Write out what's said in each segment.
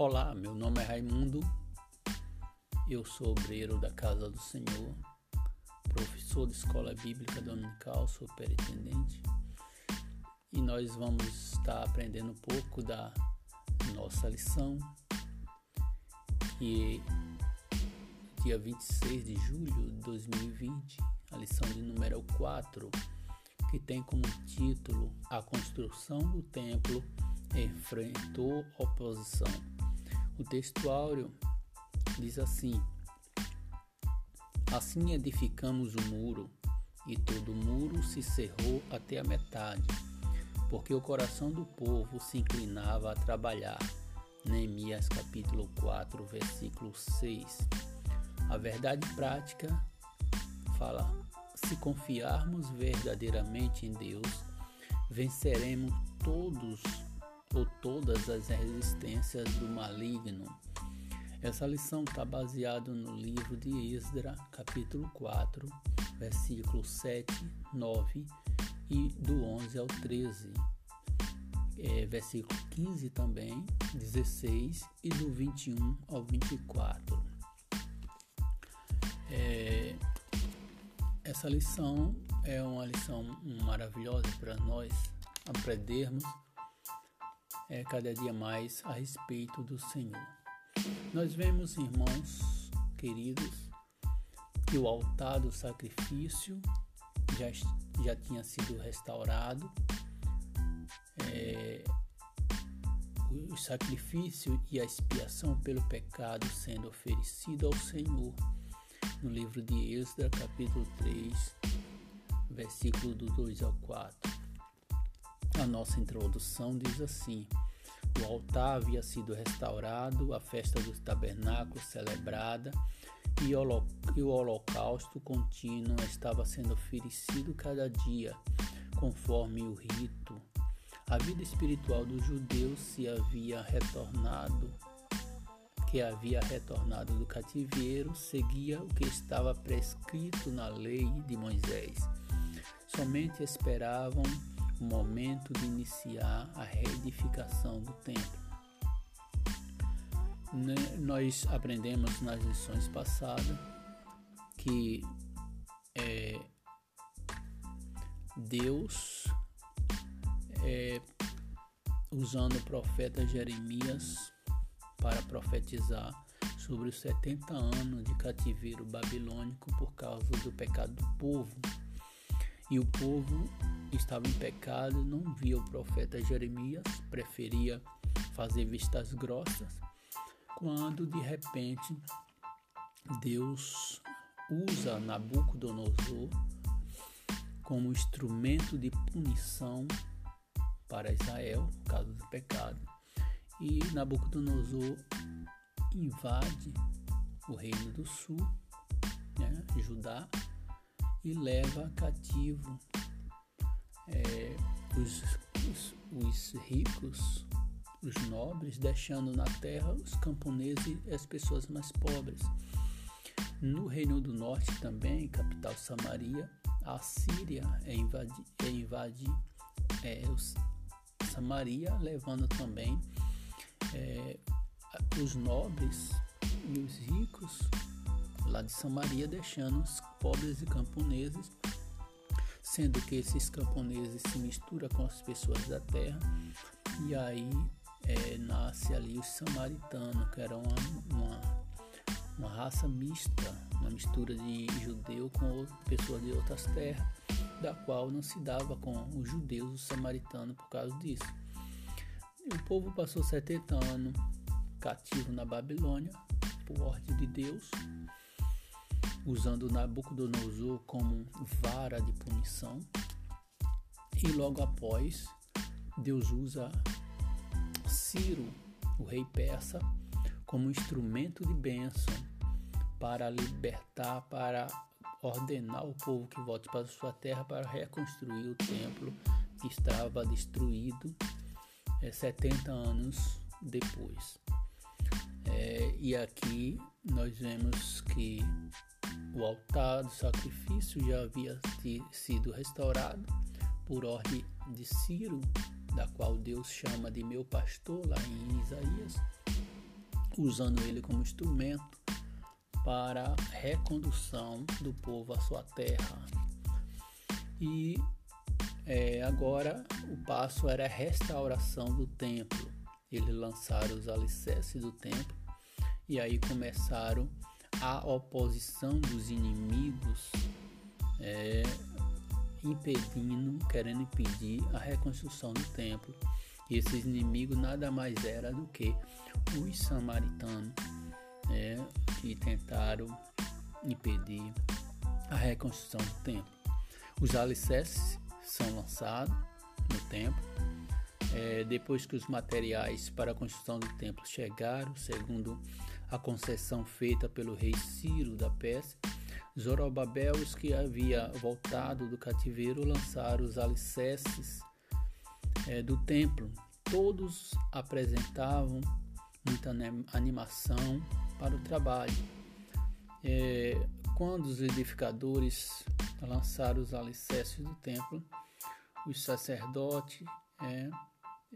Olá, meu nome é Raimundo, eu sou obreiro da Casa do Senhor, professor de escola bíblica dominical, superintendente. E nós vamos estar aprendendo um pouco da nossa lição, que é dia 26 de julho de 2020, a lição de número 4, que tem como título A construção do templo enfrentou oposição. O textuário diz assim: Assim edificamos o muro, e todo o muro se cerrou até a metade, porque o coração do povo se inclinava a trabalhar. Neemias capítulo 4, versículo 6. A verdade prática fala: se confiarmos verdadeiramente em Deus, venceremos todos ou todas as resistências do maligno. Essa lição está baseada no livro de Esdra, capítulo 4, versículos 7, 9 e do 11 ao 13. É, versículo 15 também, 16 e do 21 ao 24. É, essa lição é uma lição maravilhosa para nós aprendermos é, cada dia mais a respeito do Senhor. Nós vemos, irmãos queridos, que o altar do sacrifício já, já tinha sido restaurado, é, o sacrifício e a expiação pelo pecado sendo oferecido ao Senhor. No livro de Êxodo, capítulo 3, versículo do 2 ao 4. A nossa introdução diz assim: O altar havia sido restaurado, a festa dos tabernáculos celebrada e o holocausto contínuo estava sendo oferecido cada dia, conforme o rito. A vida espiritual dos judeus se havia retornado, que havia retornado do cativeiro, seguia o que estava prescrito na lei de Moisés. Somente esperavam o momento de iniciar a reedificação do templo. Nós aprendemos nas lições passadas que é, Deus, é, usando o profeta Jeremias para profetizar sobre os 70 anos de cativeiro babilônico por causa do pecado do povo. E o povo estava em pecado, não via o profeta Jeremias, preferia fazer vistas grossas, quando de repente Deus usa Nabucodonosor como instrumento de punição para Israel, por causa do pecado. E Nabucodonosor invade o reino do sul, né, Judá, e leva cativo é, os, os, os ricos, os nobres, deixando na terra os camponeses e as pessoas mais pobres. No Reino do Norte também, capital Samaria, a Síria é é é, os, Samaria, levando também é, os nobres e os ricos lá de Samaria, deixando os pobres e camponeses sendo que esses camponeses se misturam com as pessoas da terra e aí é, nasce ali os samaritanos, que eram uma, uma, uma, raça mista, uma mistura de judeu com pessoas de outras terras, da qual não se dava com os judeus, os samaritanos, por causa disso. E o povo passou 70 anos cativo na Babilônia, por ordem de Deus, usando Nabucodonosor como vara de punição. E logo após, Deus usa Ciro, o rei persa, como instrumento de bênção para libertar, para ordenar o povo que volte para sua terra para reconstruir o templo que estava destruído é, 70 anos depois. É, e aqui nós vemos que o altar do sacrifício já havia sido restaurado por ordem de Ciro, da qual Deus chama de meu pastor lá em Isaías. usando ele como instrumento para a recondução do povo à sua terra. E é, agora o passo era a restauração do templo. Eles lançaram os alicerces do templo e aí começaram a oposição dos inimigos, é, impedindo, querendo impedir a reconstrução do templo. E esses inimigos nada mais era do que os samaritanos, é, que tentaram impedir a reconstrução do templo. Os alicerces são lançados no templo. É, depois que os materiais para a construção do templo chegaram, segundo a concessão feita pelo rei Ciro da Pérsia, Zorobabel, os que havia voltado do cativeiro, lançaram os alicerces é, do templo. Todos apresentavam muita animação para o trabalho. É, quando os edificadores lançaram os alicerces do templo, os sacerdotes, é,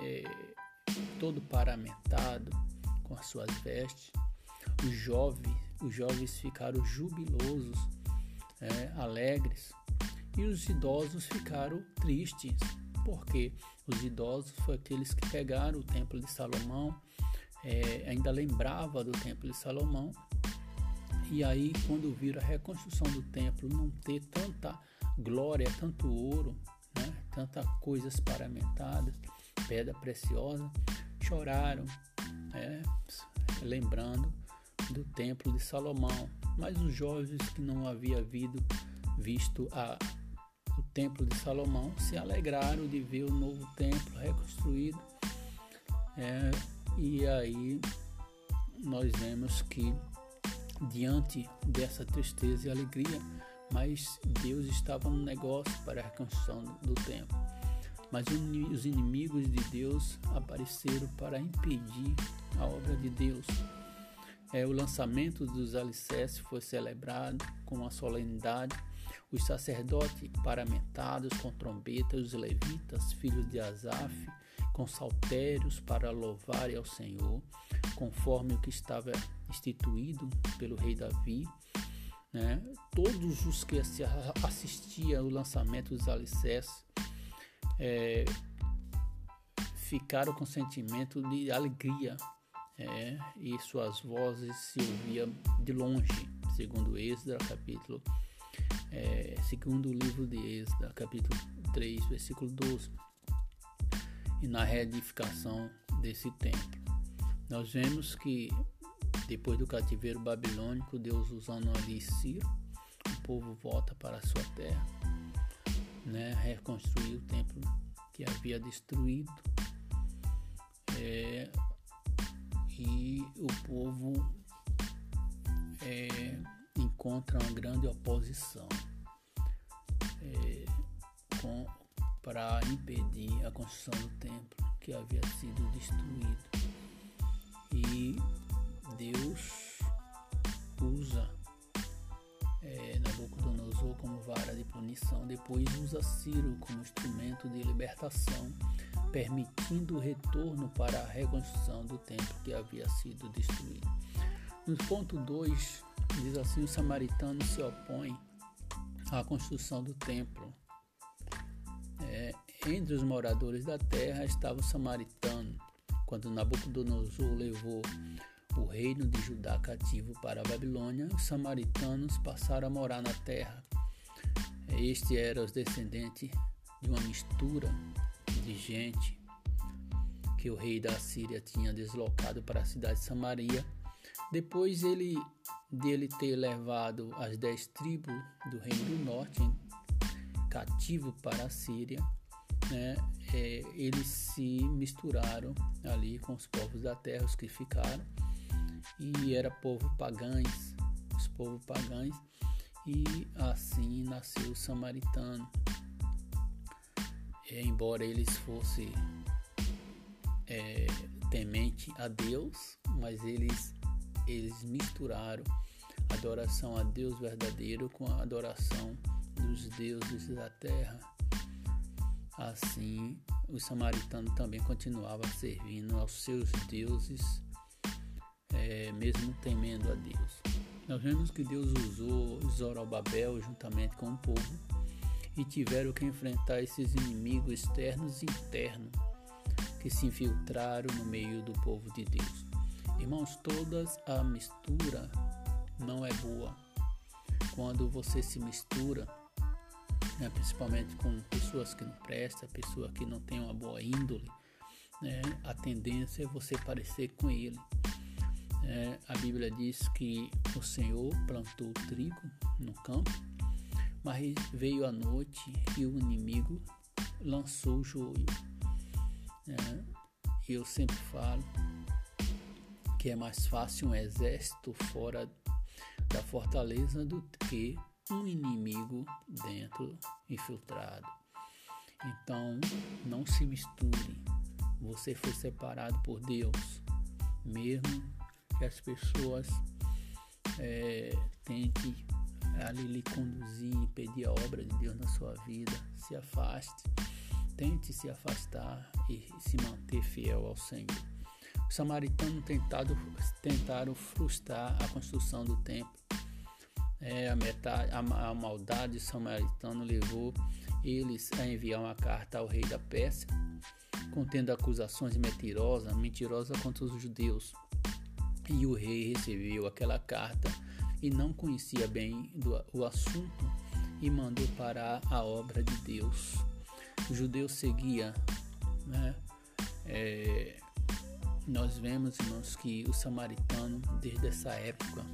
é, todo paramentado com as suas vestes, os jovens, os jovens ficaram jubilosos, é, alegres, e os idosos ficaram tristes, porque os idosos foram aqueles que pegaram o templo de Salomão, é, ainda lembrava do templo de Salomão, e aí quando viram a reconstrução do templo não ter tanta glória, tanto ouro, né, tantas coisas paramentadas, pedra preciosa, choraram, é, lembrando do templo de Salomão. Mas os jovens que não haviam visto a, o templo de Salomão se alegraram de ver o novo templo reconstruído. É, e aí nós vemos que diante dessa tristeza e alegria, mas Deus estava no negócio para a reconstrução do templo. Mas os inimigos de Deus apareceram para impedir a obra de Deus. É, o lançamento dos alicerces foi celebrado com uma solenidade. Os sacerdotes paramentados com trombetas, os levitas, filhos de Asaf, com saltérios para louvarem ao Senhor, conforme o que estava instituído pelo rei Davi. Né? Todos os que assistiam ao lançamento dos alicerces é, ficaram com sentimento de alegria é, e suas vozes se ouviam de longe, segundo Êxodo, capítulo é, segundo o livro de Êxodo, capítulo 3, versículo 12. E na reedificação desse templo, nós vemos que depois do cativeiro babilônico, Deus usando ali Ciro, o povo volta para a sua terra, né, reconstruir o templo que havia destruído. É, e o povo é, encontra uma grande oposição é, para impedir a construção do templo que havia sido destruído. E Deus usa punição, depois usa Ciro como instrumento de libertação permitindo o retorno para a reconstrução do templo que havia sido destruído. No ponto 2, diz assim: os samaritanos se opõem à construção do templo. É, entre os moradores da terra estava o samaritano. Quando Nabucodonosor levou o reino de Judá cativo para a Babilônia, os samaritanos passaram a morar na terra. Este era os descendentes de uma mistura de gente que o rei da Síria tinha deslocado para a cidade de Samaria. Depois ele dele ter levado as dez tribos do reino do norte cativo para a Síria, né, é, eles se misturaram ali com os povos da terra, os que ficaram, e era povo pagães, os povos pagães, e assim nasceu o samaritano é, embora eles fossem é, temente a Deus, mas eles, eles misturaram a adoração a Deus verdadeiro com a adoração dos deuses da terra. Assim, o samaritano também continuava servindo aos seus deuses é, mesmo temendo a Deus. Nós vemos que Deus usou Zorobabel juntamente com o povo e tiveram que enfrentar esses inimigos externos e internos que se infiltraram no meio do povo de Deus. Irmãos, todas a mistura não é boa. Quando você se mistura, né, principalmente com pessoas que não prestam, pessoa que não tem uma boa índole, né, a tendência é você parecer com ele. É, a Bíblia diz que o Senhor plantou trigo no campo, mas veio a noite e o inimigo lançou o joio. É, eu sempre falo que é mais fácil um exército fora da fortaleza do que um inimigo dentro infiltrado. Então, não se misture. Você foi separado por Deus, mesmo que as pessoas é, tentem ali lhe conduzir, impedir a obra de Deus na sua vida. Se afaste, tente se afastar e se manter fiel ao Senhor. Os samaritanos tentado, tentaram frustrar a construção do templo é, a, metade, a, a maldade samaritana levou eles a enviar uma carta ao rei da Pérsia, contendo acusações mentirosas, mentirosas contra os judeus. E o rei recebeu aquela carta e não conhecia bem do, o assunto e mandou parar a obra de Deus. O judeu seguia, né? É, nós vemos, irmãos, que o samaritano, desde essa época,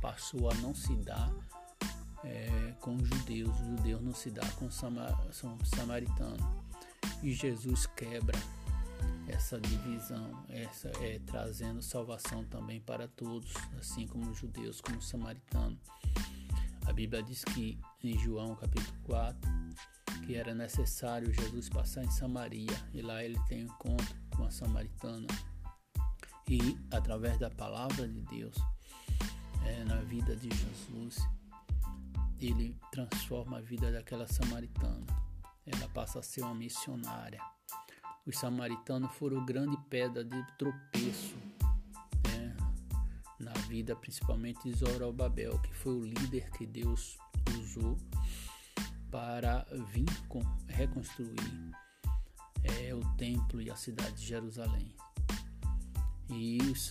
passou a não se dar é, com os judeus, os judeus não se dá com o samaritano. E Jesus quebra essa divisão, essa é trazendo salvação também para todos, assim como os judeus, como os samaritanos. A Bíblia diz que em João capítulo 4 que era necessário Jesus passar em Samaria e lá ele tem um encontro com a samaritana e através da palavra de Deus é, na vida de Jesus, ele transforma a vida daquela samaritana. Ela passa a ser uma missionária. Os samaritanos foram grande pedra de tropeço né, na vida, principalmente de Zorobabel, que foi o líder que Deus usou para vir reconstruir é, o templo e a cidade de Jerusalém. E os,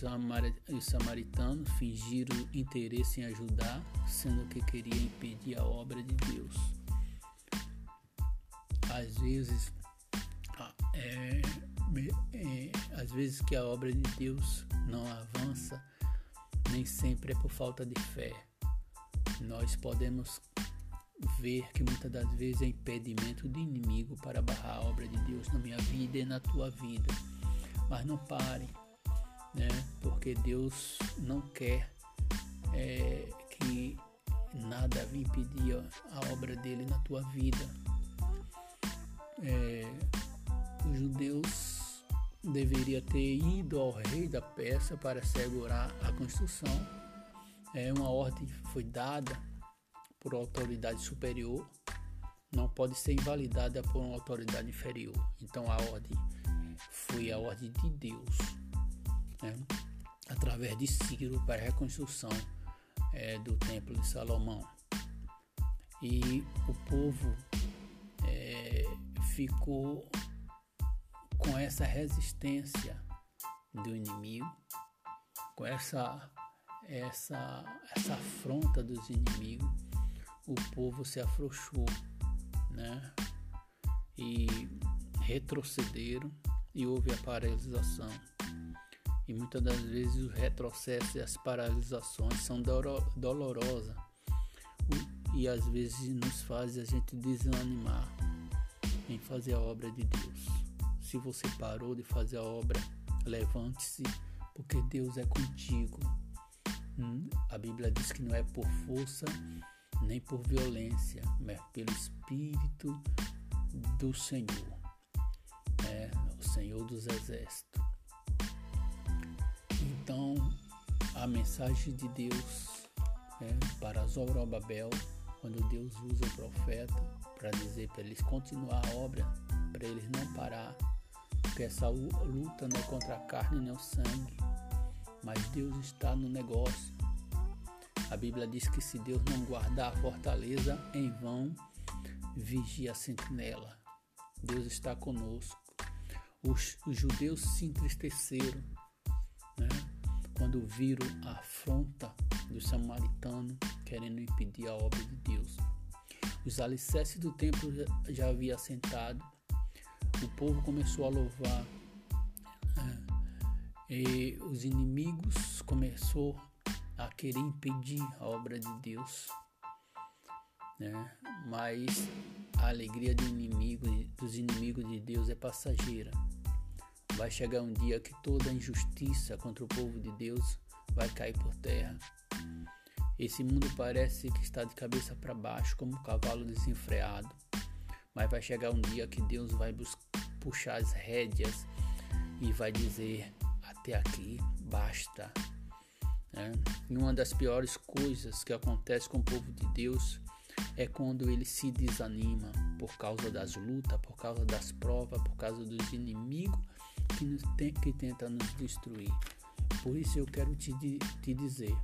samaritanos fingiram interesse em ajudar, sendo que queria impedir a obra de Deus. Às vezes, vezes que a obra de Deus não avança, nem sempre é por falta de fé. Nós podemos ver que muitas das vezes é impedimento do inimigo para barrar a obra de Deus na minha vida e na tua vida. Mas não pare né? Porque Deus não quer é, que nada impedir a obra dele na tua vida. É, os judeus deveria ter ido ao rei da Pérsia para segurar a construção. É, uma ordem foi dada por autoridade superior, não pode ser invalidada por uma autoridade inferior. Então a ordem foi a ordem de Deus né, através de Ciro para a reconstrução é, do Templo de Salomão. E o povo é, ficou com essa resistência do inimigo, com essa, essa, essa afronta dos inimigos, o povo se afrouxou, né? E retrocederam e houve a paralisação. E muitas das vezes os retrocessos e as paralisações são dolorosas e às vezes nos faz a gente desanimar em fazer a obra de Deus. Se você parou de fazer a obra, levante-se, porque Deus é contigo. Hum? A Bíblia diz que não é por força nem por violência, mas pelo Espírito do Senhor. É, o Senhor dos Exércitos. Então, a mensagem de Deus é, para Zorobabel, quando Deus usa o profeta para dizer para eles continuar a obra, para eles não parar, porque essa luta não é contra a carne nem o sangue, mas Deus está no negócio. A Bíblia diz que se Deus não guardar a fortaleza, em vão vigia a sentinela. Deus está conosco. Os, os judeus se entristeceram né, quando viram a afronta do samaritano querendo impedir a obra de Deus. Os alicerces do templo já, havia assentado, o povo começou a louvar é, e os inimigos começou a querer impedir a obra de Deus, né? Mas a alegria do inimigo, dos inimigos de Deus é passageira. Vai chegar um dia que toda injustiça contra o povo de Deus vai cair por terra. Esse mundo parece que está de cabeça para baixo, como um cavalo desenfreado. Mas vai chegar um dia que Deus vai puxar as rédeas e vai dizer: até aqui basta. Né? E uma das piores coisas que acontece com o povo de Deus é quando ele se desanima por causa das lutas, por causa das provas, por causa dos inimigos que, nos tem, que tentam nos destruir. Por isso eu quero te, te dizer,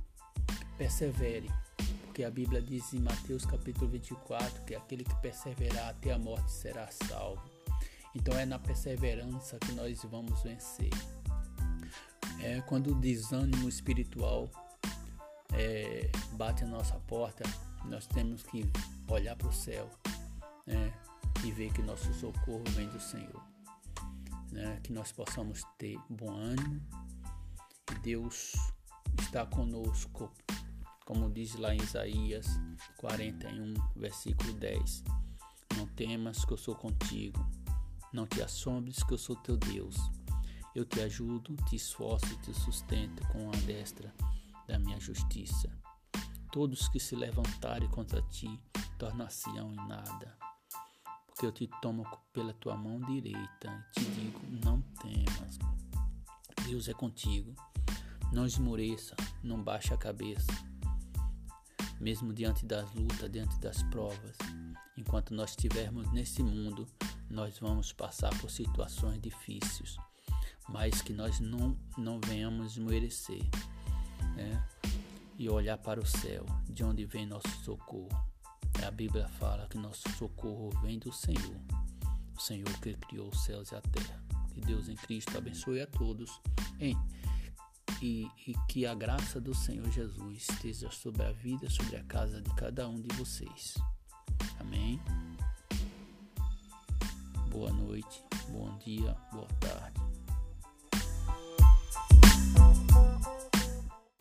persevere, porque a Bíblia diz em Mateus capítulo 24 que aquele que perseverar até a morte será salvo. Então é na perseverança que nós vamos vencer. É quando o desânimo espiritual é, bate a nossa porta, nós temos que olhar para o céu né, e ver que nosso socorro vem do Senhor. Né, que nós possamos ter bom ânimo e Deus está conosco, como diz lá em Isaías 41, versículo 10. Não temas que eu sou contigo, não te assombres que eu sou teu Deus. Eu te ajudo, te esforço e te sustento com a destra da minha justiça. Todos que se levantarem contra ti tornar-se-ão em nada. Porque eu te tomo pela tua mão direita e te digo: não temas. Deus é contigo. Não esmoreça, não baixe a cabeça. Mesmo diante das lutas, diante das provas, enquanto nós estivermos nesse mundo, nós vamos passar por situações difíceis, mas que nós não, não venhamos esmorecer né? e olhar para o céu, de onde vem nosso socorro. A Bíblia fala que nosso socorro vem do Senhor, o Senhor que criou os céus e a terra. Que Deus em Cristo abençoe a todos hein? E, e que a graça do Senhor Jesus esteja sobre a vida, sobre a casa de cada um de vocês. Amém. Boa noite, bom dia, boa tarde.